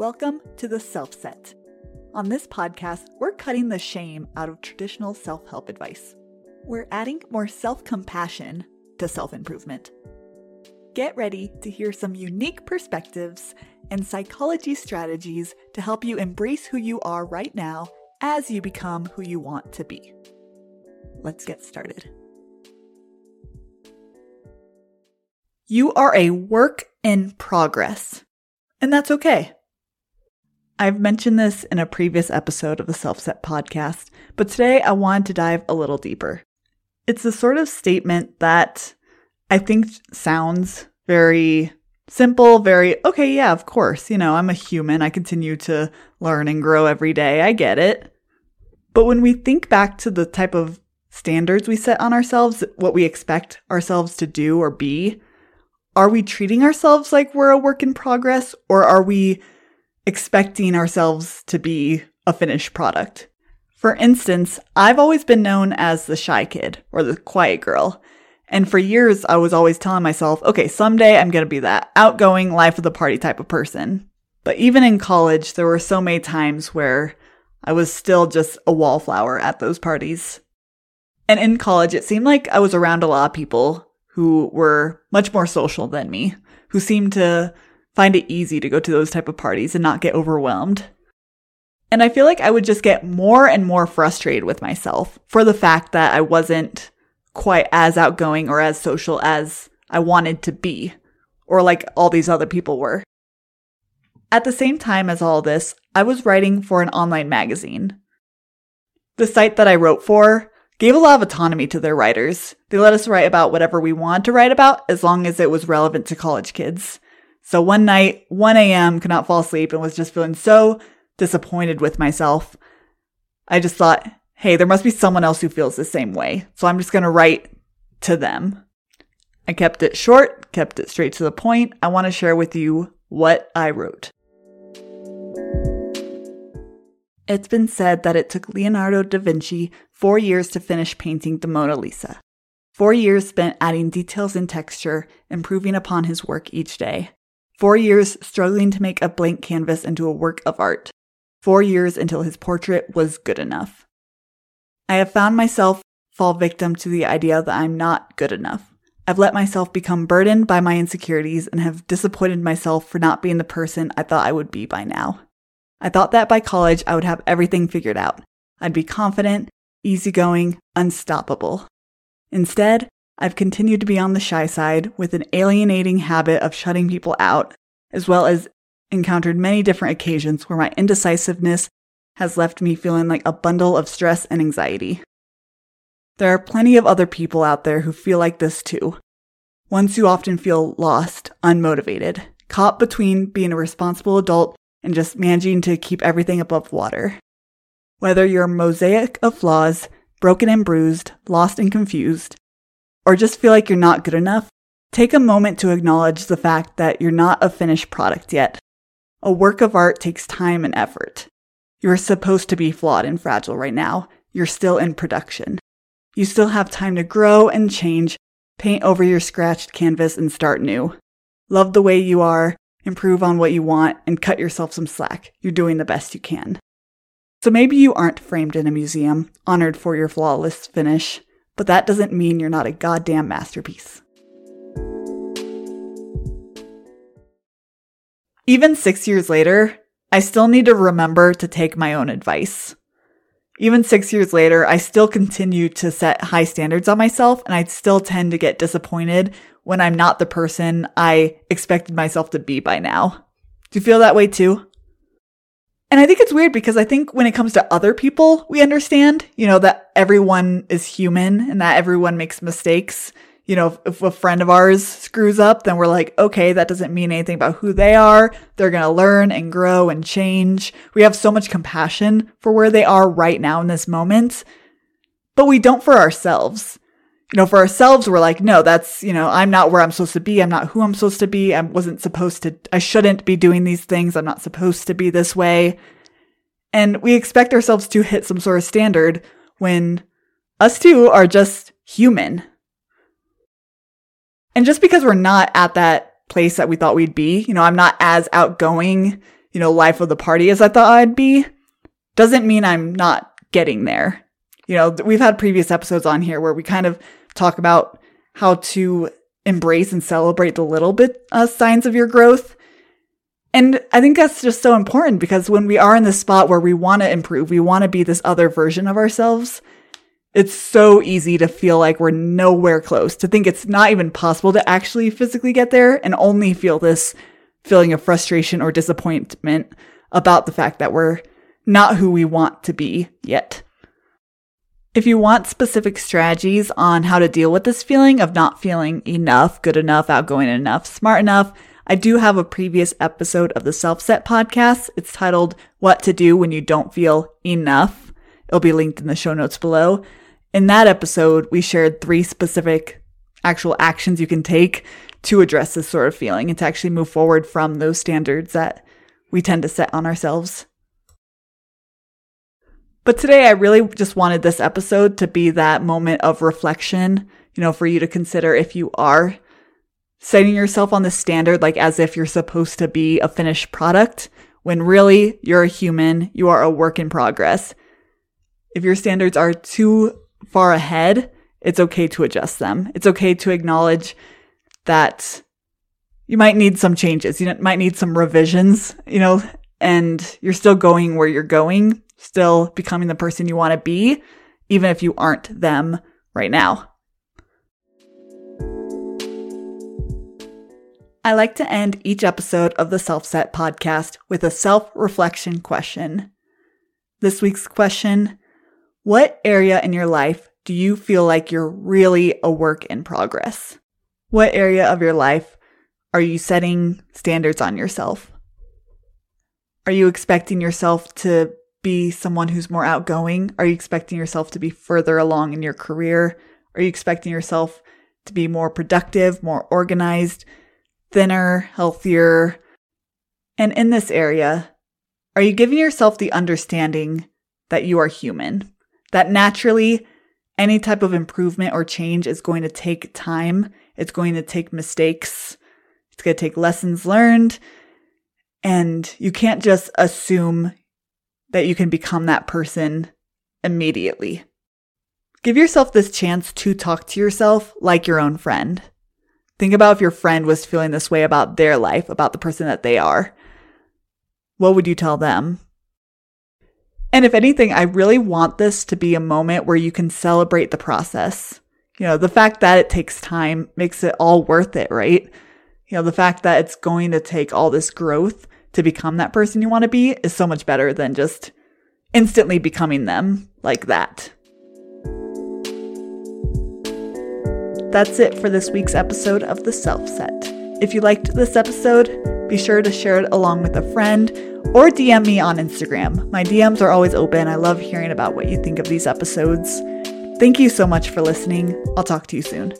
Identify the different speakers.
Speaker 1: Welcome to the Self Set. On this podcast, we're cutting the shame out of traditional self help advice. We're adding more self compassion to self improvement. Get ready to hear some unique perspectives and psychology strategies to help you embrace who you are right now as you become who you want to be. Let's get started. You are a work in progress, and that's okay. I've mentioned this in a previous episode of the Self Set podcast, but today I wanted to dive a little deeper. It's the sort of statement that I think sounds very simple, very, okay, yeah, of course, you know, I'm a human. I continue to learn and grow every day. I get it. But when we think back to the type of standards we set on ourselves, what we expect ourselves to do or be, are we treating ourselves like we're a work in progress or are we expecting ourselves to be a finished product. For instance, I've always been known as the shy kid or the quiet girl. And for years, I was always telling myself, okay, someday I'm going to be that outgoing, life of the party type of person. But even in college, there were so many times where I was still just a wallflower at those parties. And in college, it seemed like I was around a lot of people who were much more social than me, who seemed to find it easy to go to those type of parties and not get overwhelmed. And I feel like I would just get more and more frustrated with myself for the fact that I wasn't quite as outgoing or as social as I wanted to be, or like all these other people were. At the same time as all this, I was writing for an online magazine. The site that I wrote for gave a lot of autonomy to their writers. They let us write about whatever we wanted to write about as long as it was relevant to college kids. So one night, 1 a.m., could not fall asleep and was just feeling so disappointed with myself. I just thought, hey, there must be someone else who feels the same way. So I'm just going to write to them. I kept it short, kept it straight to the point. I want to share with you what I wrote. It's been said that it took Leonardo da Vinci four years to finish painting the Mona Lisa. Four years spent adding details and texture, improving upon his work each day. Four years struggling to make a blank canvas into a work of art. Four years until his portrait was good enough. I have found myself fall victim to the idea that I'm not good enough. I've let myself become burdened by my insecurities and have disappointed myself for not being the person I thought I would be by now. I thought that by college I would have everything figured out. I'd be confident, easygoing, unstoppable. Instead, I've continued to be on the shy side with an alienating habit of shutting people out, as well as encountered many different occasions where my indecisiveness has left me feeling like a bundle of stress and anxiety. There are plenty of other people out there who feel like this too. Ones who often feel lost, unmotivated, caught between being a responsible adult and just managing to keep everything above water. Whether you're a mosaic of flaws, broken and bruised, lost and confused, or just feel like you're not good enough, take a moment to acknowledge the fact that you're not a finished product yet. A work of art takes time and effort. You're supposed to be flawed and fragile right now. You're still in production. You still have time to grow and change, paint over your scratched canvas and start new. Love the way you are, improve on what you want, and cut yourself some slack. You're doing the best you can. So maybe you aren't framed in a museum, honored for your flawless finish but that doesn't mean you're not a goddamn masterpiece. Even six years later, I still need to remember to take my own advice. Even six years later, I still continue to set high standards on myself, and I still tend to get disappointed when I'm not the person I expected myself to be by now. Do you feel that way too? And I think it's weird because I think when it comes to other people, we understand, you know, that everyone is human and that everyone makes mistakes. You know, if, if, a friend of ours screws up, then we're like, okay, that doesn't mean anything about who they are. They're going to learn and grow and change. We have so much compassion for where they are right now in this moment, but we don't for ourselves you know, for ourselves, we're like, no, that's, you know, I'm not where I'm supposed to be. I'm not who I'm supposed to be. I wasn't supposed to, I shouldn't be doing these things. I'm not supposed to be this way. And we expect ourselves to hit some sort of standard when us too are just human. And just because we're not at that place that we thought we'd be, you know, I'm not as outgoing you know, life of the party as I thought I'd be, doesn't mean I'm not getting there. You know, we've had previous episodes on here where we kind of talk about how to embrace and celebrate the little bit uh, signs of your growth. And I think that's just so important because when we are in this spot where we want to improve, we want to be this other version of ourselves, it's so easy to feel like we're nowhere close, to think it's not even possible to actually physically get there and only feel this feeling of frustration or disappointment about the fact that we're not who we want to be yet. If you want specific strategies on how to deal with this feeling of not feeling enough, good enough, outgoing enough, smart enough, I do have a previous episode of the Self Set podcast. It's titled What to Do When You Don't Feel Enough. It'll be linked in the show notes below. In that episode, we shared three specific actual actions you can take to address this sort of feeling and to actually move forward from those standards that we tend to set on ourselves. But today, I really just wanted this episode to be that moment of reflection, you know, for you to consider if you are setting yourself on the standard like as if you're supposed to be a finished product when really you're a human, you are a work in progress. If your standards are too far ahead, it's okay to adjust them. It's okay to acknowledge that you might need some changes. You might need some revisions, you know, and you're still going where you're going still becoming the person you want to be, even if you aren't them right now. I like to end each episode of the Self Set podcast with a self reflection question. This week's question What area in your life do you feel like you're really a work in progress? What area of your life are you setting standards on yourself? Are you expecting yourself to be someone who's more outgoing? Are you expecting yourself to be further along in your career? Are you expecting yourself to be more productive, more organized, thinner, healthier? And in this area, are you giving yourself the understanding that you are human? That naturally, any type of improvement or change is going to take time. It's going to take mistakes. It's going to take lessons learned. And you can't just assume that you can become that person immediately. Give yourself this chance to talk to yourself like your own friend. Think about if your friend was feeling this way about their life, about the person that they are. What would you tell them? And if anything, I really want this to be a moment where you can celebrate the process. You know, the fact that it takes time makes it all worth it, right? You know, the fact that it's going to take all this growth to become that person you want to be is so much better than just instantly becoming them like that. That's it for this week's episode of The Self Set. If you liked this episode, be sure to share it along with a friend or DM me on Instagram. My DMs are always open. I love hearing about what you think of these episodes. Thank you so much for listening. I'll talk to you soon.